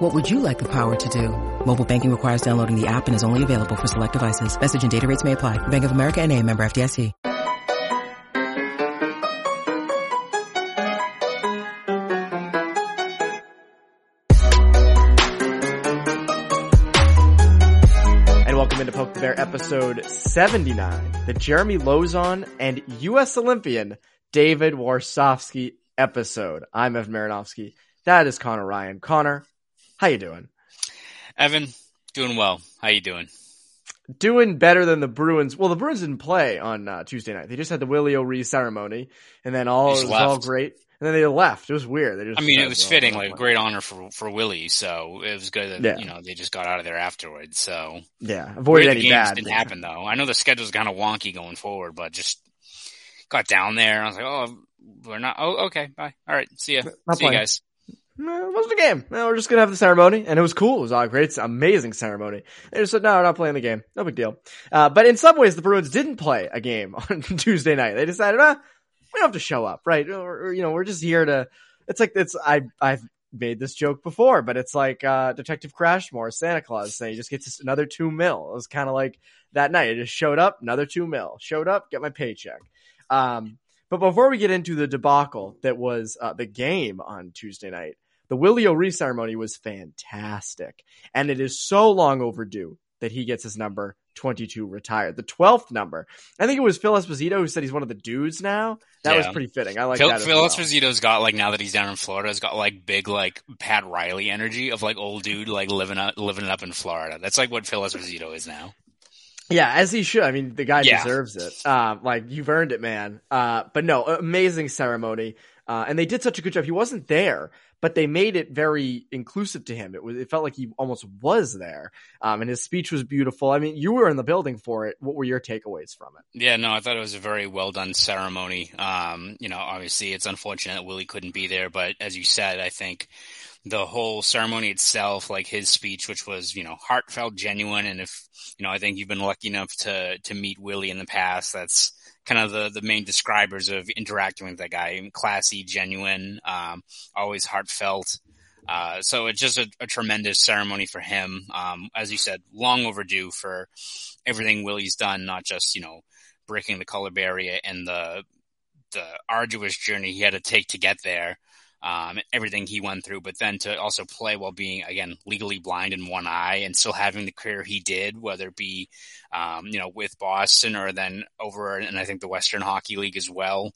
What would you like the power to do? Mobile banking requires downloading the app and is only available for select devices. Message and data rates may apply. Bank of America and a member FDIC. And welcome into Poke the Bear episode 79, the Jeremy Lauzon and U.S. Olympian David Warsofsky episode. I'm Evan Marinofsky. That is Connor Ryan. Connor, how you doing? Evan, doing well. How you doing? Doing better than the Bruins. Well, the Bruins didn't play on uh, Tuesday night. They just had the Willie O'Ree ceremony, and then all it was all great. And then they left. It was weird. They just I mean, it was fitting, like not great honor for for Willie. So it was good that Yeah. you know they just got out of there afterwards. So playing. Yeah, avoid any games bad. didn't happen though. I know the schedule's kind of wonky going forward, but just got down there. I was like, oh, we're not. Oh, okay, bye. All right, see ya. Not see you guys. It wasn't a game. No, we're just gonna have the ceremony, and it was cool. It was a great, amazing ceremony. They just said, "No, we're not playing the game. No big deal." Uh, but in some ways, the Bruins didn't play a game on Tuesday night. They decided, ah, we don't have to show up, right? Or, or, you know, we're just here to. It's like it's I I've made this joke before, but it's like uh, Detective Crashmore, Santa Claus saying he just gets another two mil. It was kind of like that night. I just showed up, another two mil. Showed up, get my paycheck. Um, but before we get into the debacle that was uh, the game on Tuesday night, the Willie O'Ree ceremony was fantastic, and it is so long overdue that he gets his number 22 retired, the 12th number. I think it was Phil Esposito who said he's one of the dudes now. That was pretty fitting. I like Phil, that. Phil well. Esposito's got like now that he's down in Florida, has got like big like Pat Riley energy of like old dude like living up living it up in Florida. That's like what Phil Esposito is now. Yeah, as he should. I mean, the guy Yeah. deserves it. Um, like you've earned it, man. Uh, but no, amazing ceremony. Uh, and they did such a good job. He wasn't there, but they made it very inclusive to him. It was, it felt like he almost was there. Um, and his speech was beautiful. I mean, you were in the building for it. What were your takeaways from it? Yeah, no, I thought it was a very well done ceremony. Um, you know, obviously it's unfortunate that Willie couldn't be there, but as you said, I think the whole ceremony itself, like his speech, which was, you know, heartfelt, genuine. And if, you know, I think you've been lucky enough to, to meet Willie in the past, that's kind of the, the main describers of interacting with that guy. Classy, genuine, um, always heartfelt. Uh, so it's just a, a tremendous ceremony for him. Um, as you said, long overdue for everything Willie's done, not just, you know, breaking the color barrier and the, the arduous journey he had to take to get there. Um, everything he went through, but then to also play while being again legally blind in one eye and still having the career he did, whether it be, um, you know, with Boston or then over and I think the Western Hockey League as well.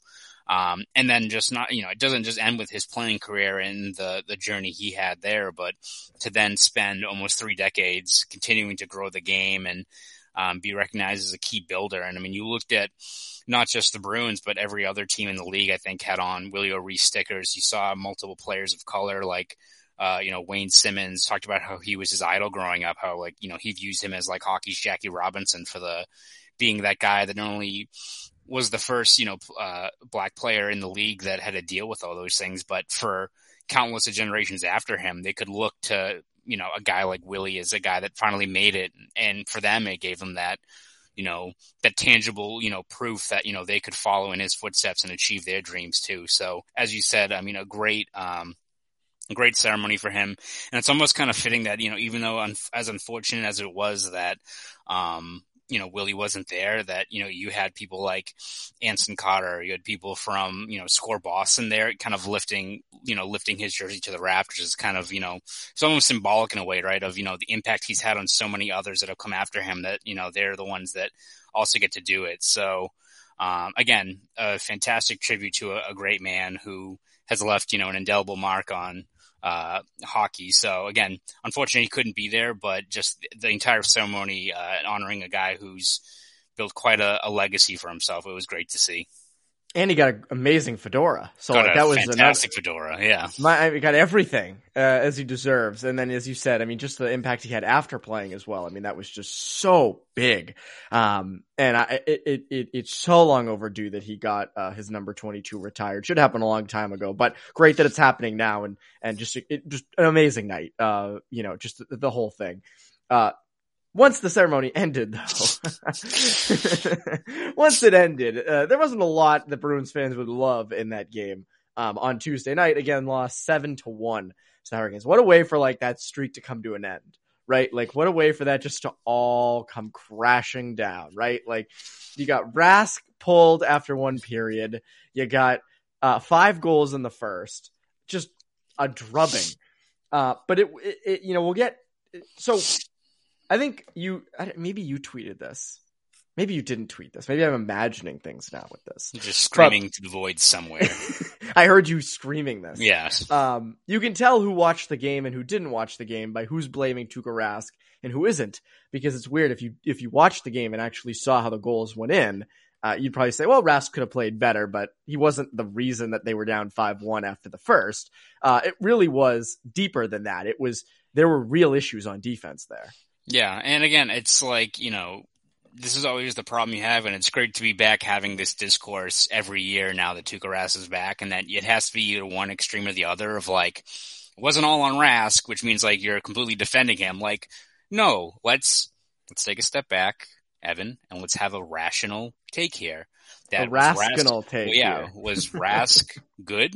Um, and then just not, you know, it doesn't just end with his playing career and the, the journey he had there, but to then spend almost three decades continuing to grow the game and, um, be recognized as a key builder. And I mean, you looked at not just the Bruins, but every other team in the league, I think had on Willie O'Ree stickers. You saw multiple players of color like, uh, you know, Wayne Simmonds talked about how he was his idol growing up, how like, you know, he views him as like hockey's Jackie Robinson for the being that guy that not only was the first, you know, uh, black player in the league that had to deal with all those things, but for countless of generations after him, they could look to, you know, a guy like Willie as a guy that finally made it. And for them, it gave them that, you know, that tangible, you know, proof that, you know, they could follow in his footsteps and achieve their dreams too. So as you said, I mean, a great, um, great ceremony for him. And it's almost kind of fitting that, you know, even though un- as unfortunate as it was that, um, you know, Willie wasn't there, that, you know, you had people like Anson Carter, you had people from, you know, Score Boston there kind of lifting, you know, lifting his jersey to the rafters is kind of, you know, it's almost symbolic in a way, right? Of, you know, the impact he's had on so many others that have come after him that, you know, they're the ones that also get to do it. So, um, again, a fantastic tribute to a, a great man who has left, you know, an indelible mark on, uh, hockey. So again, unfortunately he couldn't be there, but just the entire ceremony, uh, honoring a guy who's built quite a, a legacy for himself. It was great to see. And he got an amazing fedora. So got like, that was fantastic another, fedora. Yeah, my, I got everything uh, as he deserves. And then, as you said, I mean, just the impact he had after playing as well. I mean, that was just so big. Um, and I, it, it, it, it's so long overdue that he got uh, his number 22 retired. Should happen a long time ago, but great that it's happening now. And, and just, it, just an amazing night. Uh, you know, just the, the whole thing. Uh, once the ceremony ended, though, once it ended, uh, there wasn't a lot that Bruins fans would love in that game. Um, on Tuesday night, again, lost seven to one to the Hurricanes. What a way for like that streak to come to an end, right? Like, what a way for that just to all come crashing down, right? Like, you got Rask pulled after one period. You got uh, five goals in the first, just a drubbing. Uh, but it, it, it, you know, we'll get so I think you maybe you tweeted this. Maybe you didn't tweet this. Maybe I'm imagining things now with this. Just screaming but, to the void somewhere. I heard you screaming this. Yes. Um, you can tell who watched the game and who didn't watch the game by who's blaming Tuukka Rask and who isn't, because it's weird if you if you watched the game and actually saw how the goals went in. Uh, you'd probably say, well, Rask could have played better, but he wasn't the reason that they were down 5-1 after the first. Uh, it really was deeper than that. It was, there were real issues on defense there. Yeah, and again, it's like you know, this is always the problem you have, and it's great to be back having this discourse every year now that Tuukka Rask is back, and that it has to be either one extreme or the other. Of like, it wasn't all on Rask, which means like you're completely defending him. Like, no, let's let's take a step back, Evan, and let's have a rational take here. That a rational Rask, take. Well, yeah, was Rask good?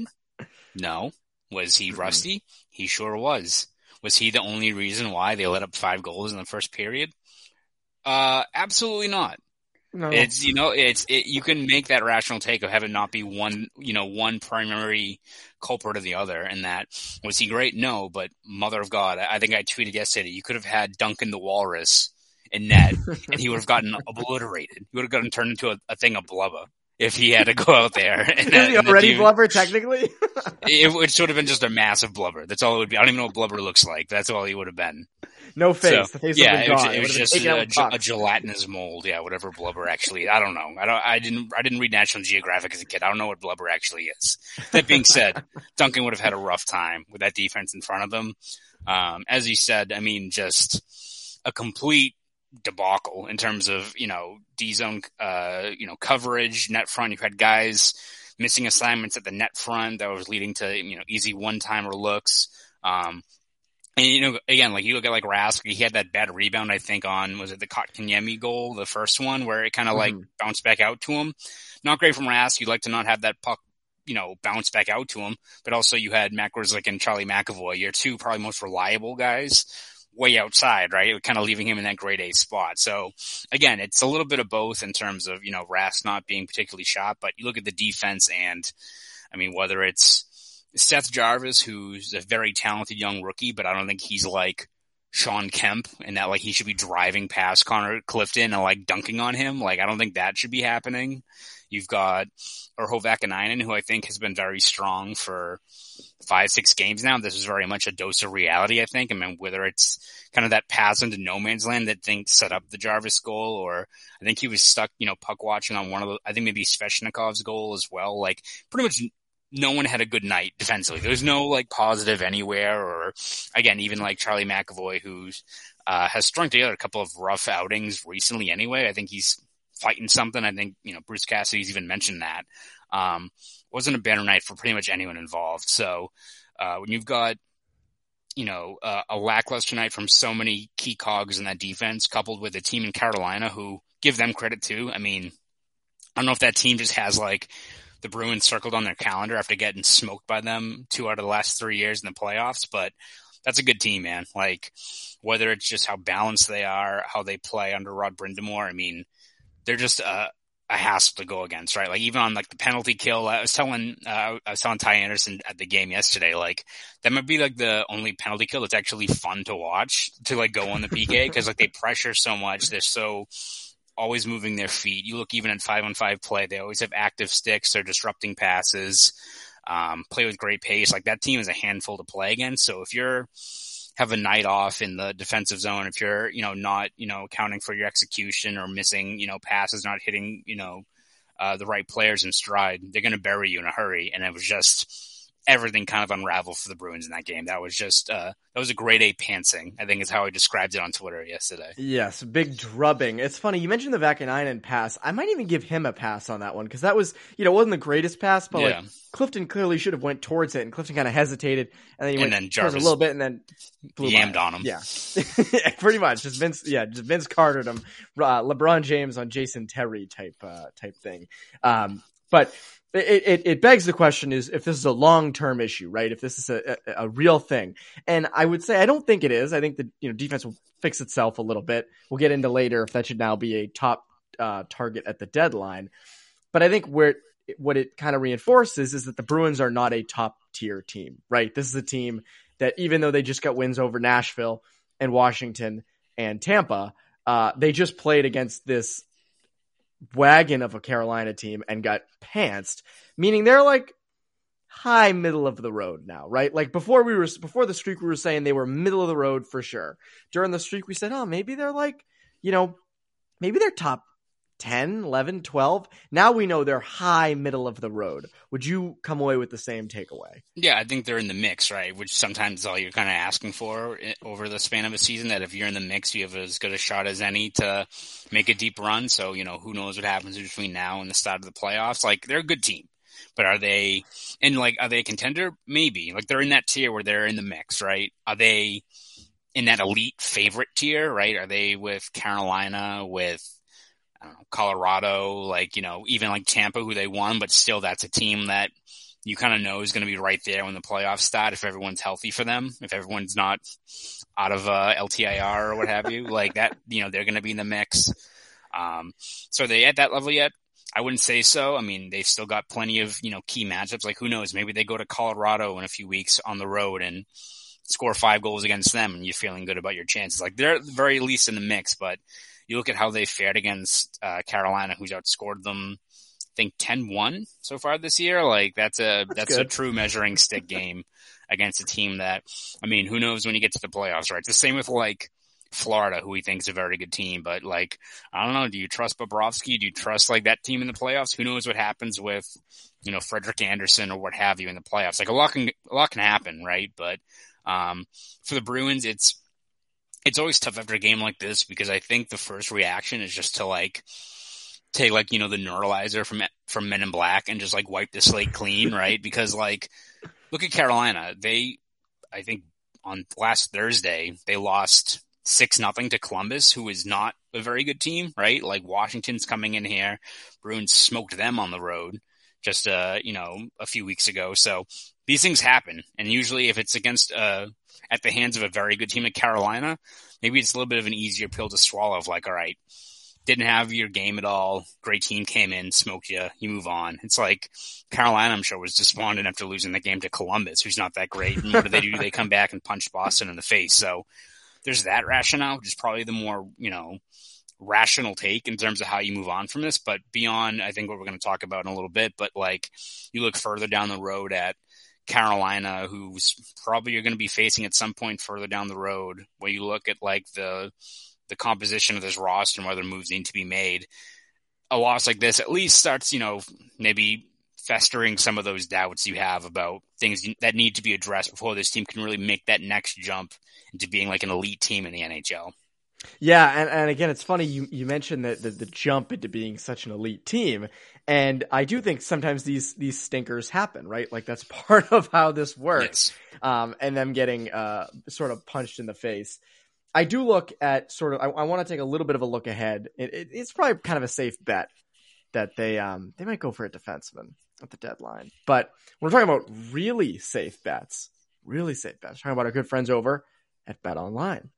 No. Was he rusty? He sure was. Was he the only reason why they let up five goals in the first period? Uh, absolutely not. No. It's you know it's it, you can make that rational take of having not be one you know one primary culprit or the other. And that was he great? No, but mother of God, I, I think I tweeted yesterday. You could have had Duncan the Walrus in net, and he would have gotten obliterated. He would have gotten turned into a, a thing of blubber if he had to go out there. And that, he already blubber technically? it, it should have been just a massive blubber. That's all it would be. I don't even know what blubber looks like. That's all he would have been. No face. So, the face yeah, it was, it was just a, a, gelatinous mold. Yeah, whatever blubber actually. I don't know. I don't. I didn't. I didn't read National Geographic as a kid. I don't know what blubber actually is. That being said, Duncan would have had a rough time with that defense in front of him. Um, as he said, I mean, just a complete debacle in terms of you know D zone, uh, you know coverage, net front. You had guys missing assignments at the net front that was leading to you know easy one timer looks. Um, and you know, again, like you look at like Rask, he had that bad rebound. I think on was it the Kotkaniemi goal, the first one, where it kind of mm-hmm. like bounced back out to him. Not great from Rask. You'd like to not have that puck, you know, bounce back out to him. But also, you had Matt Grzelcyk and Charlie McAvoy, your two probably most reliable guys way outside, right? Kind of leaving him in that grade A spot. So again, it's a little bit of both in terms of, you know, Rask not being particularly shot, but you look at the defense and I mean, whether it's Seth Jarvis, who's a very talented young rookie, but I don't think he's like Shawn Kemp and that like he should be driving past Connor Clifton and like dunking on him. Like I don't think that should be happening. You've got Urho Vaakanainen, who I think has been very strong for five, six games now. This is very much a dose of reality, I think. I mean, whether it's kind of that pass into no man's land that thing set up the Jarvis goal, or I think he was stuck, you know, puck watching on one of the, I think maybe Svechnikov's goal as well. Like pretty much no one had a good night defensively. There's no like positive anywhere, or again, even like Charlie McAvoy, who's uh, has strung together a couple of rough outings recently. Anyway, I think he's fighting something. I think you know Bruce Cassidy's even mentioned that. Um, wasn't a banner night for pretty much anyone involved. So uh, when you've got you know uh, a lackluster night from so many key cogs in that defense, coupled with a team in Carolina who give them credit too. I mean, I don't know if that team just has like the Bruins circled on their calendar after getting smoked by them two out of the last three years in the playoffs, but that's a good team, man. Like whether it's just how balanced they are, how they play under Rod Brind'Amour. I mean, they're just a, a hassle to go against, right? Like even on like the penalty kill, I was telling, uh, I was telling Ty Anderson at the game yesterday, like that might be like the only penalty kill that's actually fun to watch to like go on the PK because like they pressure so much. They're so always moving their feet. You look even at five on five play, they always have active sticks. They're disrupting passes, um, play with great pace. Like that team is a handful to play against. So if you're, have a night off in the defensive zone if you're, you know, not, you know, accounting for your execution or missing, you know, passes, not hitting, you know, uh, the right players in stride, they're going to bury you in a hurry. And it was just everything kind of unraveled for the Bruins in that game. That was just uh, that was a grade A pantsing. I think is how I described it on Twitter yesterday. Yes, big drubbing. It's funny you mentioned the Vaakanainen pass. I might even give him a pass on that one because that was you know wasn't the greatest pass, but yeah. like Clifton clearly should have went towards it, and Clifton kind of hesitated, and then he and went then Jarvis a little bit, and then blew yammed on him. Yeah, pretty much. Just Vince, yeah, just Vince Cartered him. Uh, LeBron James on Jason Terry type uh, type thing. Um, but it, it, it, begs the question is if this is a long term issue, right? If this is a, a, a, real thing. And I would say I don't think it is. I think the you know defense will fix itself a little bit. We'll get into later if that should now be a top uh, target at the deadline. But I think where what it kind of reinforces is that the Bruins are not a top tier team, right? This is a team that even though they just got wins over Nashville and Washington and Tampa, uh, they just played against this wagon of a Carolina team and got pantsed, meaning they're like high middle of the road now, right? Like before we were before the streak we were saying they were middle of the road for sure. During the streak we said, "Oh, maybe they're like, you know, maybe they're top 10, 11, 12. Now we know they're high middle of the road. Would you come away with the same takeaway? Yeah, I think they're in the mix, right? Which sometimes all you're kind of asking for eh, over the span of a season. That if you're in the mix, you have as good a shot as any to make a deep run. So, you know, who knows what happens between now and the start of the playoffs. Like, they're a good team. But are they, and like, are they a contender? Maybe. Like, they're in that tier where they're in the mix, right? Are they in that elite favorite tier, right? Are they with Carolina, with I don't know, Colorado, like, you know, even like Tampa, who they won, but still that's a team that you kind of know is going to be right there when the playoffs start if everyone's healthy for them, if everyone's not out of uh, LTIR or what have you, like that, you know, they're going to be in the mix. Um, so are they at that level yet? I wouldn't say so. I mean, they've still got plenty of, you know, key matchups. Like who knows? Maybe they go to Colorado in a few weeks on the road and score five goals against them and you're feeling good about your chances. Like they're at the very least in the mix, but you look at how they fared against uh, Carolina, who's outscored them, I think 10-1 so far this year. Like that's a that's, that's a true measuring stick game against a team that I mean, who knows when you get to the playoffs, right? It's the same with like Florida, who he thinks is a very good team, but like I don't know, do you trust Bobrovsky? Do you trust like that team in the playoffs? Who knows what happens with you know Frederick Anderson or what have you in the playoffs? Like a lot can a lot can happen, right? But um, for the Bruins, it's it's always tough after a game like this because I think the first reaction is just to like take like you know the neuralizer from from Men in Black and just like wipe the slate clean, right? Because like look at Carolina, they I think on last Thursday they lost six nothing to Columbus, who is not a very good team, right? Like Washington's coming in here, Bruins smoked them on the road just uh you know a few weeks ago, so these things happen, and usually if it's against uh at the hands of a very good team like Carolina, maybe it's a little bit of an easier pill to swallow of like, all right, didn't have your game at all. Great team came in, smoked you, you move on. It's like Carolina, I'm sure, was despondent after losing the game to Columbus, who's not that great. And what do they do? they come back and punch Boston in the face. So there's that rationale, which is probably the more, you know, rational take in terms of how you move on from this. But beyond, I think what we're going to talk about in a little bit, but like you look further down the road at Carolina, who's probably you're going to be facing at some point further down the road, when you look at like the the composition of this roster and whether moves need to be made, a loss like this at least starts, you know, maybe festering some of those doubts you have about things that need to be addressed before this team can really make that next jump into being like an elite team in the NHL. Yeah, and, and again, it's funny you, you mentioned that the, the jump into being such an elite team, and I do think sometimes these these stinkers happen, right? Like that's part of how this works, yes. um, and them getting uh, sort of punched in the face. I do look at sort of. I, I want to take a little bit of a look ahead. It, it, it's probably kind of a safe bet that they um they might go for a defenseman at the deadline, but we're talking about really safe bets, really safe bets. We're talking about our good friends over at Bet Online.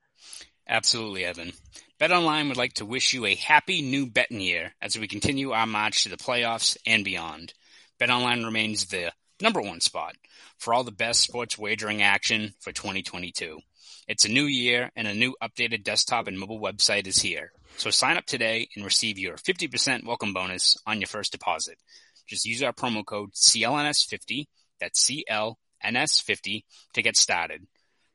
Absolutely, Evan. BetOnline would like to wish you a happy new betting year as we continue our march to the playoffs and beyond. BetOnline remains the number one spot for all the best sports wagering action for 2022. It's a new year and a new updated desktop and mobile website is here. So sign up today and receive your 50% welcome bonus on your first deposit. Just use our promo code CLNS50, that's CLNS50, to get started.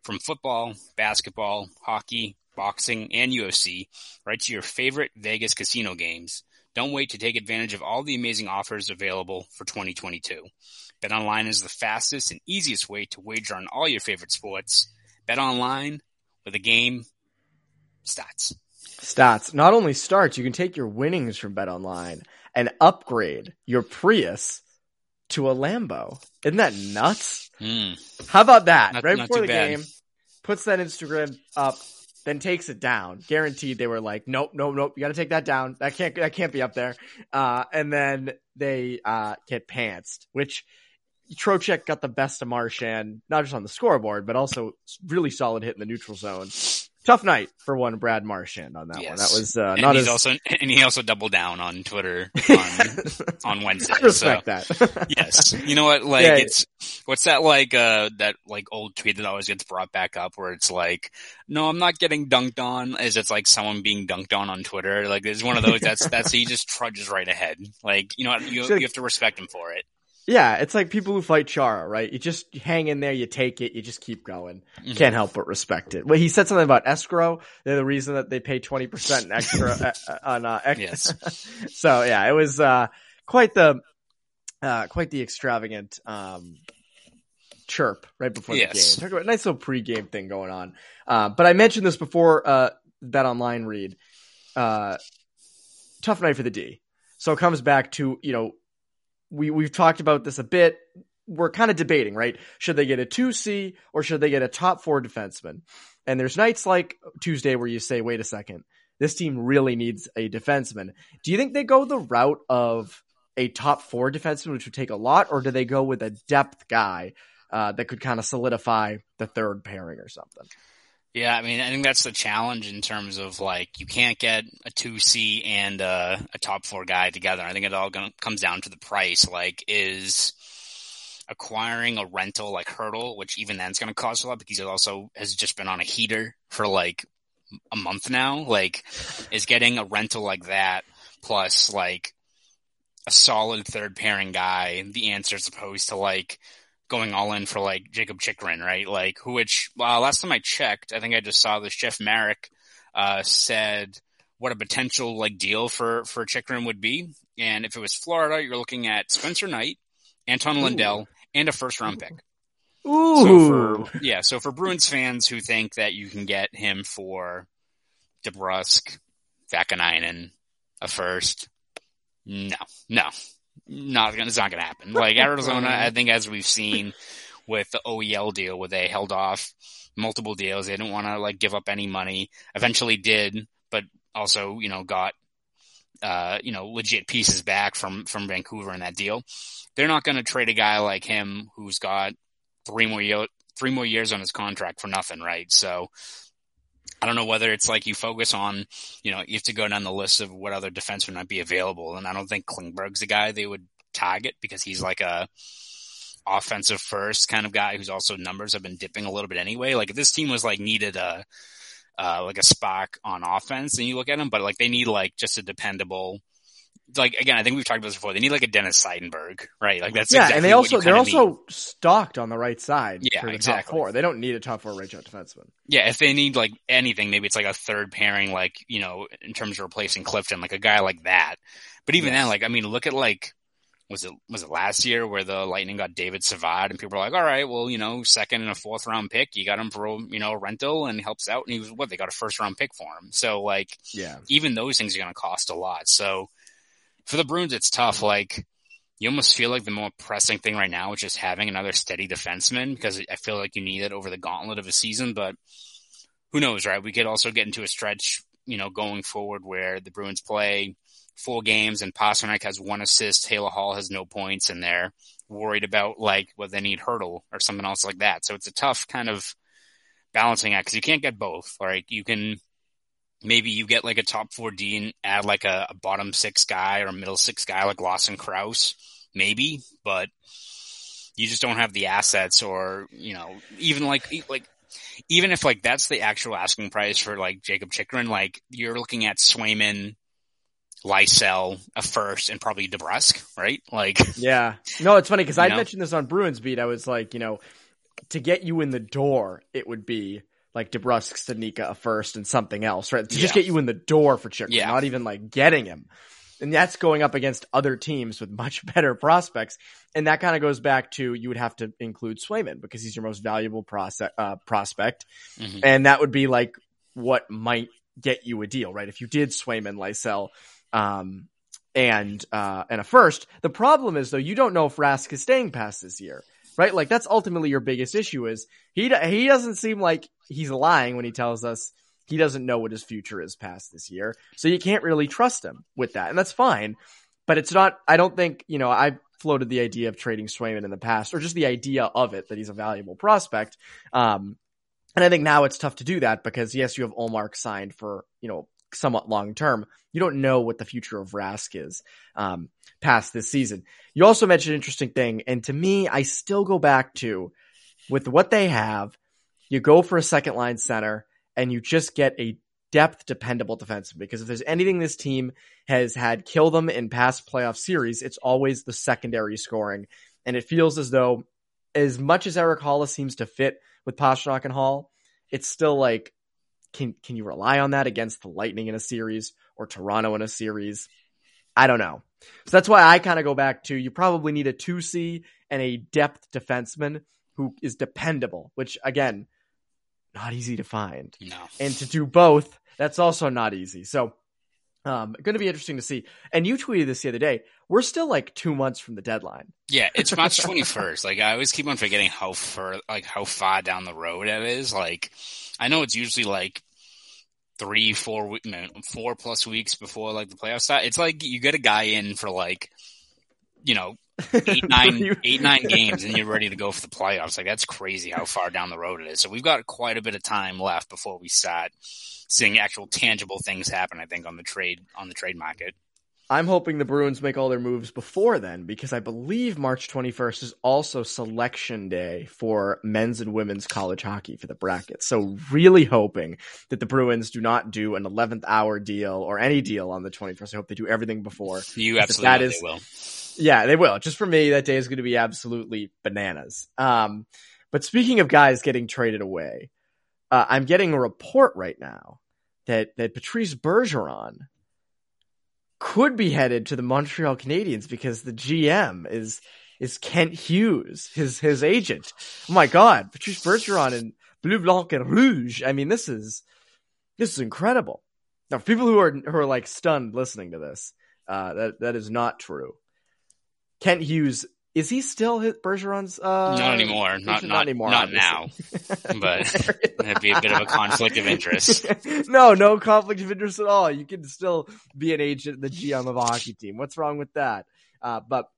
From football, basketball, hockey, boxing, and UFC, right to your favorite Vegas casino games, Don't wait to take advantage of all the amazing offers available for 2022. BetOnline is the fastest and easiest way to wager on all your favorite sports. BetOnline with a game stats. Stats. Not only starts, you can take your winnings from BetOnline and upgrade your Prius to a Lambo. Isn't that nuts? Mm. How about that? Not- right not before the bad. game, puts that Instagram up, then takes it down. Guaranteed they were like, nope, nope, nope. You got to take that down. That can't, that can't be up there. Uh, and then they, uh, get pantsed, which Trocheck got the best of Marchand, not just on the scoreboard, but also really solid hit in the neutral zone. Tough night for one Brad Marchand on that one. That was, uh, And not he's as, also and he also doubled down on Twitter on, on Wednesday. I respect that. Yes, you know what? Like Yeah. it's what's that like? Uh, that like old tweet that always gets brought back up where it's like, no, I'm not getting dunked on. Is it's like someone being dunked on on Twitter? Like it's one of those. That's that's he just trudges right ahead. Like you know what? You, you have to respect him for it. Yeah, it's like people who fight Chara, right? You just hang in there, you take it, you just keep going. Mhm. Can't help but respect it. Well, he said something about escrow. They're the reason that they pay 20% extra uh, uh, on, uh, ex- Yes. so yeah, it was, uh, quite the, uh, quite the extravagant, um, chirp right before the game. Talk about nice little pregame thing going on. Uh, but I mentioned this before, uh, bet online read, uh, tough night for the D. So it comes back to, you know, we, we've talked about this a bit. We're kind of debating, right? Should they get a 2C or should they get a top four defenseman? And there's nights like Tuesday where you say, wait a second, this team really needs a defenseman. Do you think they go the route of a top four defenseman, which would take a lot, or do they go with a depth guy uh, that could kind of solidify the third pairing or something? Yeah, I mean, I think that's the challenge in terms of like you can't get a two C and uh, a top four guy together. I think it all gonna, comes down to the price. Like, is acquiring a rental like Hertl, which even then then's going to cost a lot because it also has just been on a heater for like a month now. Like, is getting a rental like that plus like a solid third pairing guy the answer as opposed to like going all in for like Jakob Chychrun, right? Like, who, which, well, last time I checked, I think I just saw this Jeff Marek, uh, said what a potential like deal for, for Chychrun would be. And if it was Florida, you're looking at Spencer Knight, Anton Lundell, and a first round pick. So Ooh, for, yeah, so for Bruins fans who think that you can get him for DeBrusk, Vaakanainen, a first, no, no, not gonna, it's not gonna happen. Like Arizona, I think as we've seen with the OEL deal where they held off multiple deals, they didn't want to like give up any money. Eventually did, but also, you know, got, uh, you know, legit pieces back from, from Vancouver in that deal. They're not going to trade a guy like him who's got three more year, three more years on his contract for nothing, right? So I don't know whether it's like you focus on, you know, you have to go down the list of what other defensemen might be available. And I don't think Klingberg's the guy they would target because he's like a offensive first kind of guy who's also numbers have been dipping a little bit anyway. Like if this team was like needed a, uh, like a spark on offense and you look at them, but like they need like just a dependable, like again, I think we've talked about this before. They need like a Dennis Seidenberg, right? Like that's yeah, exactly and they also they're kinda need. also stocked on the right side Yeah, for the top four. They don't need a top four right shot defenseman. Yeah, if they need like anything, maybe it's like a third pairing, like, you know, in terms of replacing Clifton, like a guy like that. But even Yes. then, like, I mean, look at like, was it, was it last year where the Lightning got David Savard and people were like, all right, well, you know, second and a fourth round pick, you got him for, you know, rental and helps out. And he was, what, they got a first round pick for him. So like, Yeah, even those things are going to cost a lot. So for the Bruins, it's tough. Like, you almost feel like the more pressing thing right now is just having another steady defenseman because I feel like you need it over the gauntlet of a season. But who knows, right? We could also get into a stretch, you know, going forward where the Bruins play four games and Pastrnak has one assist, Taylor Hall has no points, and they're worried about like what they need Hertl or something else like that. So it's a tough kind of balancing act because you can't get both. Like you can maybe you get like a top four D and add like a, a bottom six guy or a middle six guy like Lawson Crouse, maybe, but you just don't have the assets or, you know, even like, like, even if like that's the actual asking price for like Jakob Chychrun, like you're looking at Swayman, Lysell, a first, and probably DeBrusk, right? Like, yeah. No, it's funny because I know? mentioned this on Bruins beat. I was like, you know, to get you in the door, it would be like DeBrusk, Studnicka, a first, and something else, right? To just get you in the door for Chychrun, Yeah. not even like getting him. And that's going up against other teams with much better prospects. And that kind of goes back to you would have to include Swayman because he's your most valuable proce- uh, prospect. Mm-hmm. And that would be like what might get you a deal, right? If you did Swayman, Lysell, um, and, uh, and a first, the problem is though, you don't know if Rask is staying past this year, right? Like that's ultimately your biggest issue is he, he doesn't seem like he's lying when he tells us he doesn't know what his future is past this year. So you can't really trust him with that. And that's fine. But it's not, I don't think, you know, I floated the idea of trading Swayman in the past or just the idea of it that he's a valuable prospect. Um, and I think now it's tough to do that because yes, you have Ullmark signed for, you know, somewhat long term. You don't know what the future of Rask is, um, past this season. You also mentioned an interesting thing. And to me, I still go back to with what they have, you go for a second line center and you just get a depth dependable defenseman because if there's anything this team has had kill them in past playoff series, it's always the secondary scoring. And it feels as though as much as Erik Haula seems to fit with Pastrnak and Hall, it's still like, can, can you rely on that against the Lightning in a series or Toronto in a series? I don't know. So that's why I kind of go back to you probably need a 2C and a depth defenseman who is dependable, which again, not easy to find. No. And to do both, that's also not easy. So, um, going to be interesting to see. And you tweeted this the other day. We're still like two months from the deadline. Yeah, it's March 21st. like I always keep on forgetting how far, like how far down the road it is. Like I know it's usually like three, four, no, four plus weeks before like the playoffs start. It's like you get a guy in for like, you know, eight nine eight nine games and you're ready to go for the playoffs. Like that's crazy how far down the road it is. So we've got quite a bit of time left before we start seeing actual tangible things happen. I think on the trade on the trade market. I'm hoping the Bruins make all their moves before then because I believe March 21st is also selection day for men's and women's college hockey for the brackets. So really hoping that the Bruins do not do an 11th hour deal or any deal on the 21st. I hope they do everything before. You absolutely that is, will. Yeah, they will. Just for me, that day is going to be absolutely bananas. Um, but speaking of guys getting traded away, uh, I'm getting a report right now that that Patrice Bergeron could be headed to the Montreal Canadiens because the GM is is Kent Hughes, his his agent. Oh my God, Patrice Bergeron and Bleu Blanc et Rouge. I mean, this is this is incredible. Now, for people who are who are like stunned listening to this, uh, that that is not true. Kent Hughes is he still hit Bergeron's? Uh, not anymore. Not, not, not anymore. Not now. but it'd be a bit of a conflict of interest. no, no conflict of interest at all. You can still be an agent, the GM of a hockey team. What's wrong with that? Uh, but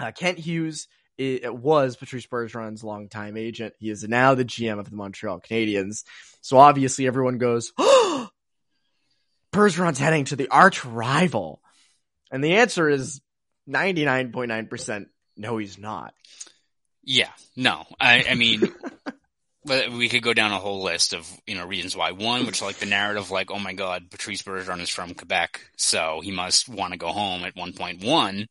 uh, Kent Hughes it, it was Patrice Bergeron's longtime agent. He is now the GM of the Montreal Canadiens. So obviously everyone goes, oh, Bergeron's heading to the arch rival. And the answer is 99.9% no, he's not. Yeah, no. I, I mean, but we could go down a whole list of you know reasons why. One, which like the narrative, like oh my god, Patrice Bergeron is from Quebec, so he must want to go home. At one point, one,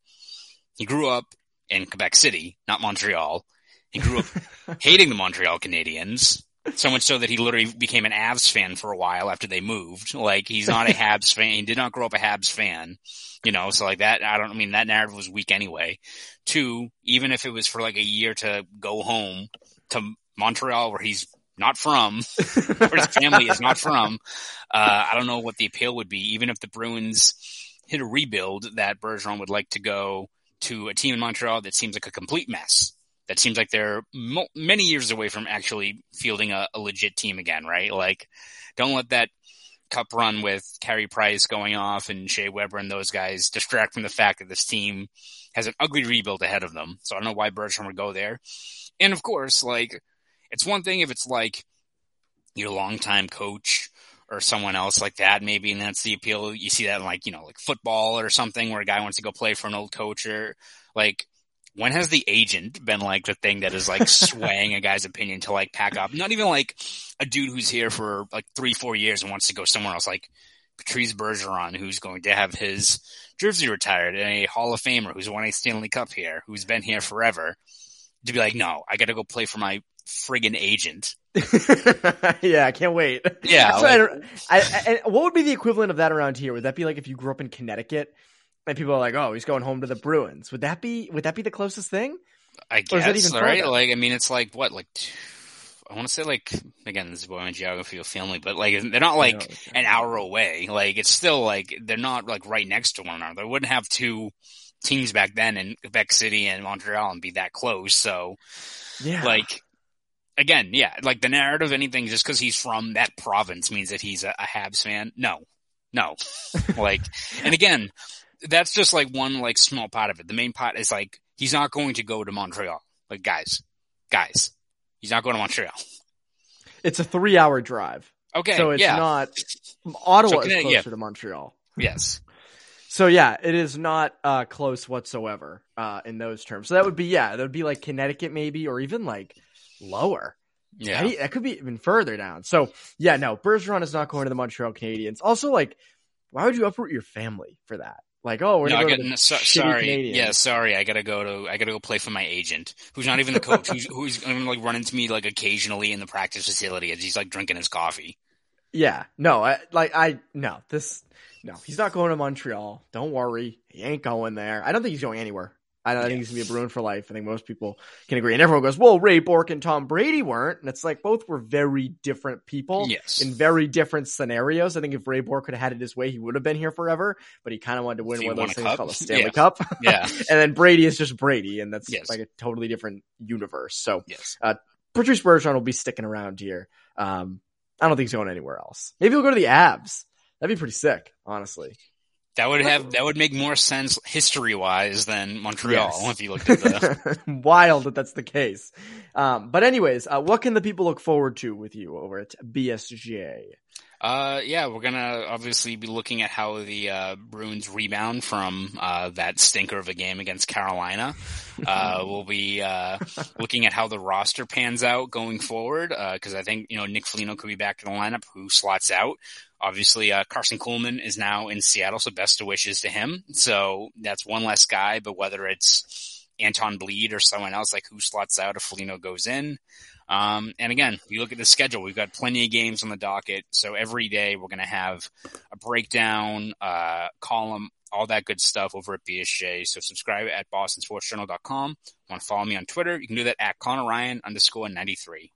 he grew up in Quebec City, not Montreal. He grew up hating the Montreal Canadiens. So much so that he literally became an Avs fan for a while after they moved. Like he's not a Habs fan. He did not grow up a Habs fan. You know, so like that, I don't I mean that narrative was weak anyway. Two, even if it was for like a year to go home to Montreal where he's not from, where his family is not from, uh, I don't know what the appeal would be. Even if the Bruins hit a rebuild, that Bergeron would like to go to a team in Montreal that seems like a complete mess that seems like they're mo- many years away from actually fielding a, a, legit team again, right? Like, don't let that cup run with Carey Price going off and Shea Weber and those guys distract from the fact that this team has an ugly rebuild ahead of them. So I don't know why Bergeron would go there. And of course, like, it's one thing if it's like your longtime coach or someone else like that, maybe, and that's the appeal. You see that in like, you know, like football or something where a guy wants to go play for an old coach or like when has the agent been like the thing that is like swaying a guy's opinion to like pack up? Not even like a dude who's here for like three, four years and wants to go somewhere else, like Patrice Bergeron, who's going to have his jersey retired, and a Hall of Famer who's won a Stanley Cup here, who's been here forever, to be like, no, I got to go play for my friggin' agent. yeah, I can't wait. Yeah, like, I, I, I, what would be the equivalent of that around here? Would that be like if you grew up in Connecticut and people are like, "Oh, he's going home to the Bruins." Would that be would that be the closest thing? I guess, even right? further? Like, I mean, it's like what, like, I want to say like, again, this is boy my geography of family, but like, they're not like know. an hour away. Like, it's still like, they're not like right next to one another. They wouldn't have two teams back then in Quebec City and Montreal and be that close. So, Yeah, like, again, yeah, like the narrative, anything just because he's from that province means that he's a, a Habs fan. No, no. like, and again, that's just like one like small part of it. The main part is like, he's not going to go to Montreal. Like, guys, guys, he's not going to Montreal. it's a three hour drive, Okay. so it's yeah. not. Ottawa So is closer yeah. to Montreal. yes. So yeah, it is not uh, close whatsoever uh, in those terms. So that would be yeah, that would be like Connecticut maybe, or even like lower. Yeah. Right? That could be even further down. So yeah, no, Bergeron is not going to the Montreal Canadiens. Also, like, why would you uproot your family for that? Like, oh, we're No, gonna go to the so, sorry. Canadiens. Yeah, sorry. I gotta go to. I gotta go play for my agent, who's not even the coach. who's who's gonna like run into me like occasionally in the practice facility as he's like drinking his coffee. Yeah, no, I, like I no this no, he's not going to Montreal. Don't worry, he ain't going there. I don't think he's going anywhere. I don't I think he's gonna be a Bruin for life. I think most people can agree. And everyone goes, "Well, Ray Bourque and Tom Brady weren't," and it's like both were very different people Yes. in very different scenarios. I think if Ray Bourque could have had it his way, he would have been here forever. But he kind of wanted to win one of those things cup. called a Stanley Yeah. Cup. Yeah. and then Brady is just Brady, and that's Yes. like a totally different universe. So Yes. Patrice Bergeron will be sticking around here. Um, I don't think he's going anywhere else. Maybe he'll go to the Avs. That'd be pretty sick, honestly. That would have that would make more sense history wise than Montreal Yes. if you looked at the. Wild that that's the case. Um, but anyways, uh, what can the people look forward to with you over at BSJ? Uh, yeah, we're gonna obviously be looking at how the uh, Bruins rebound from uh, that stinker of a game against Carolina. Uh, we'll be uh, looking at how the roster pans out going forward because I think you know Nick Foligno could be back in the lineup. Who slots out? Obviously, uh, Karson Kuhlman is now in Seattle, so best of wishes to him. So that's one less guy, but whether it's Anton Blidh or someone else, like who slots out if Foligno goes in. Um, and again, you look at the schedule, we've got plenty of games on the docket. So every day we're going to have a breakdown, uh, column, all that good stuff over at BSJ. So subscribe at bostonsportsjournal.com. Want to follow me on Twitter? You can do that at Connor Ryan underscore 93.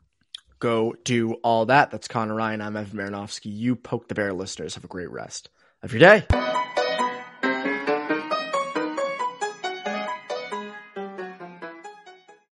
Go do all that. That's Connor Ryan. I'm Evan Marinofsky. You poke the bear listeners. Have a great rest of your day.